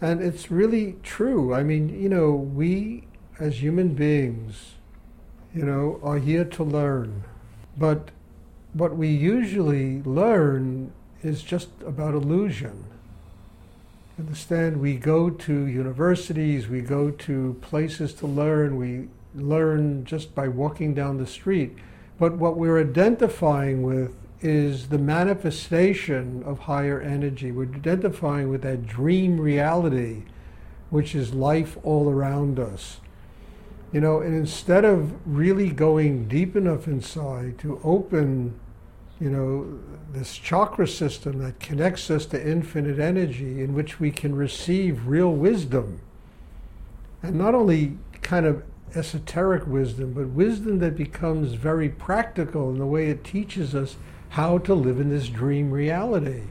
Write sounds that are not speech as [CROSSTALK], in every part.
And it's really true. I mean, you know, we as human beings, you know, are here to learn. But what we usually learn is just about illusion. Understand, we go to universities, we go to places to learn, we learn just by walking down the street. But what we're identifying with is the manifestation of higher energy. We're identifying with that dream reality, which is life all around us. You know, and instead of really going deep enough inside to open, you know, this chakra system that connects us to infinite energy in which we can receive real wisdom, and not only kind of esoteric wisdom, but wisdom that becomes very practical in the way it teaches us how to live in this dream reality.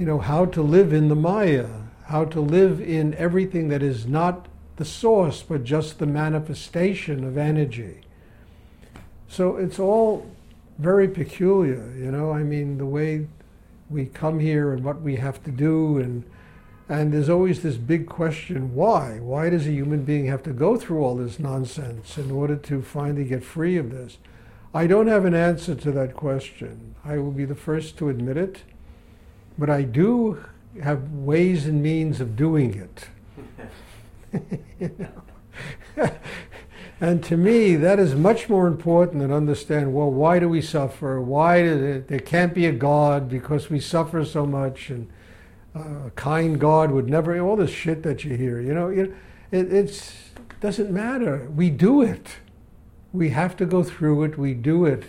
You know, how to live in the Maya, how to live in everything that is not the source, but just the manifestation of energy. So it's all very peculiar, you know. I mean, the way we come here and what we have to do, and and there's always this big question: why? Why does a human being have to go through all this nonsense in order to finally get free of this? I don't have an answer to that question. I will be the first to admit it, but I do have ways and means of doing it. [LAUGHS] and to me, that is much more important than understand. Well, why do we suffer? Why it, there can't be a God because we suffer so much, and uh, a kind God would never. All this shit that you hear, you know, it it's doesn't matter. We do it. We have to go through it. We do it.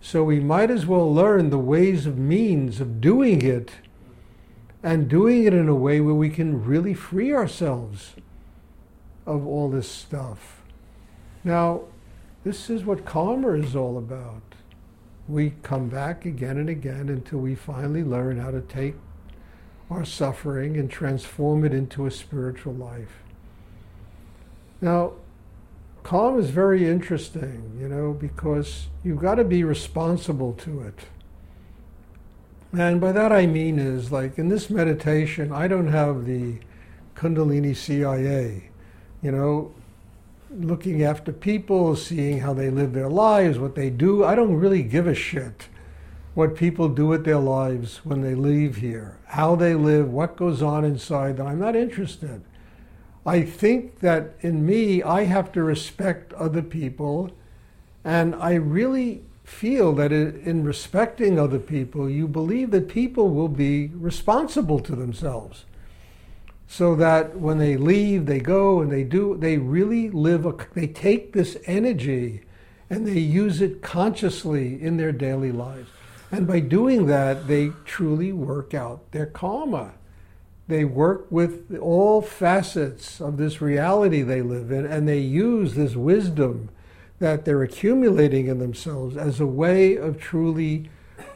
So we might as well learn the ways of means of doing it, and doing it in a way where we can really free ourselves of all this stuff. Now, this is what karma is all about. We come back again and again until we finally learn how to take our suffering and transform it into a spiritual life. Now, karma is very interesting, you know, because you've got to be responsible to it. And by that I mean is like in this meditation, I don't have the Kundalini CIA you know, looking after people, seeing how they live their lives, what they do. I don't really give a shit what people do with their lives when they leave here, how they live, what goes on inside them. I'm not interested. I think that in me, I have to respect other people, and I really feel that in respecting other people, you believe that people will be responsible to themselves so that when they leave, they go and they do, they really live, a, they take this energy and they use it consciously in their daily lives. And by doing that, they truly work out their karma. They work with all facets of this reality they live in, and they use this wisdom that they're accumulating in themselves as a way of truly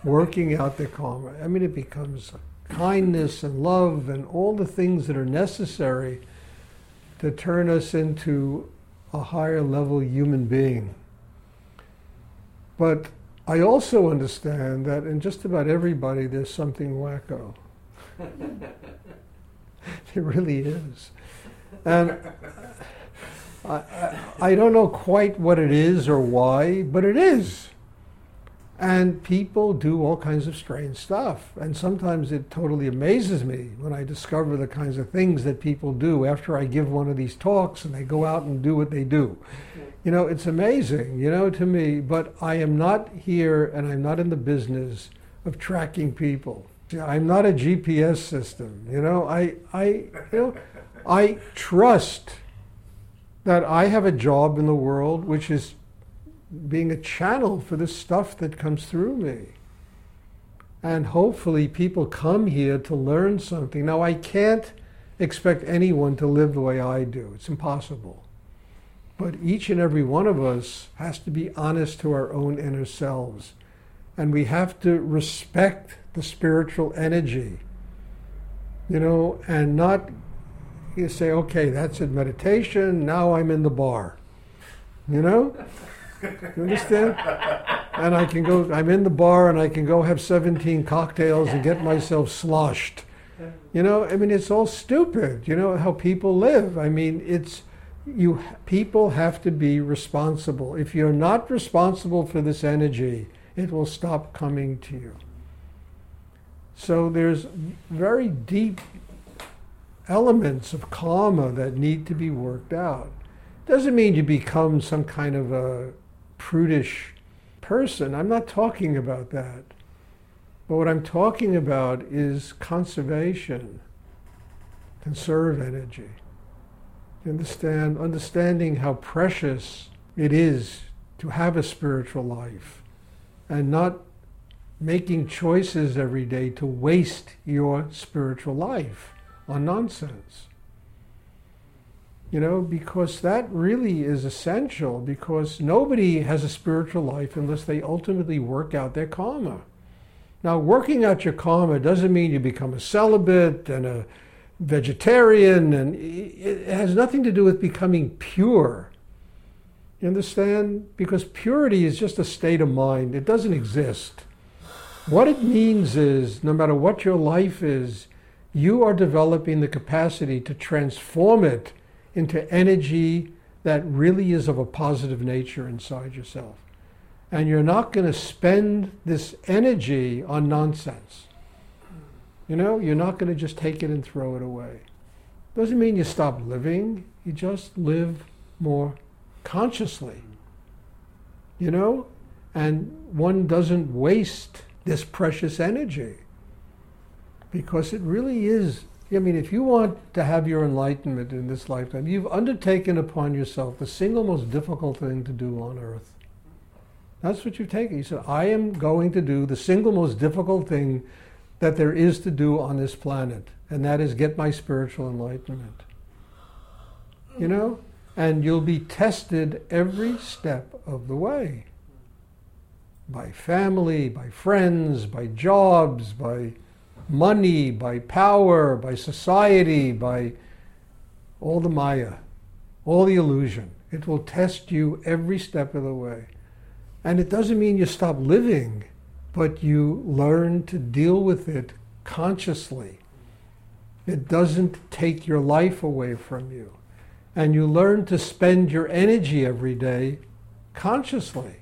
working out their karma. I mean, it becomes kindness and love and all the things that are necessary to turn us into a higher level human being. But I also understand that in just about everybody there's something wacko. [LAUGHS] there really is. And I, I, I don't know quite what it is or why, but it is. And people do all kinds of strange stuff. And sometimes it totally amazes me when I discover the kinds of things that people do after I give one of these talks and they go out and do what they do. You know, it's amazing, you know, to me, but I am not here and I'm not in the business of tracking people. I'm not a GPS system, you know. I, I, you know, I trust that I have a job in the world which is being a channel for the stuff that comes through me. And hopefully, people come here to learn something. Now, I can't expect anyone to live the way I do, it's impossible. But each and every one of us has to be honest to our own inner selves. And we have to respect the spiritual energy, you know, and not you say, okay, that's in meditation, now I'm in the bar, you know? You understand? And I can go, I'm in the bar and I can go have 17 cocktails and get myself sloshed. You know, I mean, it's all stupid. You know how people live. I mean, it's you. People have to be responsible. If you're not responsible for this energy, it will stop coming to you. So there's very deep elements of karma that need to be worked out. Doesn't mean you become some kind of a prudish person. I'm not talking about that. But what I'm talking about is conservation, conserve energy. Understand, understanding how precious it is to have a spiritual life and not making choices every day to waste your spiritual life on nonsense. You know, because that really is essential because nobody has a spiritual life unless they ultimately work out their karma. Now, working out your karma doesn't mean you become a celibate and a vegetarian, and it has nothing to do with becoming pure. You understand? Because purity is just a state of mind, it doesn't exist. What it means is no matter what your life is, you are developing the capacity to transform it into energy that really is of a positive nature inside yourself. And you're not going to spend this energy on nonsense. You know, you're not going to just take it and throw it away. Doesn't mean you stop living, you just live more consciously. You know? And one doesn't waste this precious energy. Because it really is. I mean, if you want to have your enlightenment in this lifetime, you've undertaken upon yourself the single most difficult thing to do on earth. That's what you've taken. You said, I am going to do the single most difficult thing that there is to do on this planet, and that is get my spiritual enlightenment. You know? And you'll be tested every step of the way by family, by friends, by jobs, by money, by power, by society, by all the Maya, all the illusion. It will test you every step of the way. And it doesn't mean you stop living, but you learn to deal with it consciously. It doesn't take your life away from you. And you learn to spend your energy every day consciously.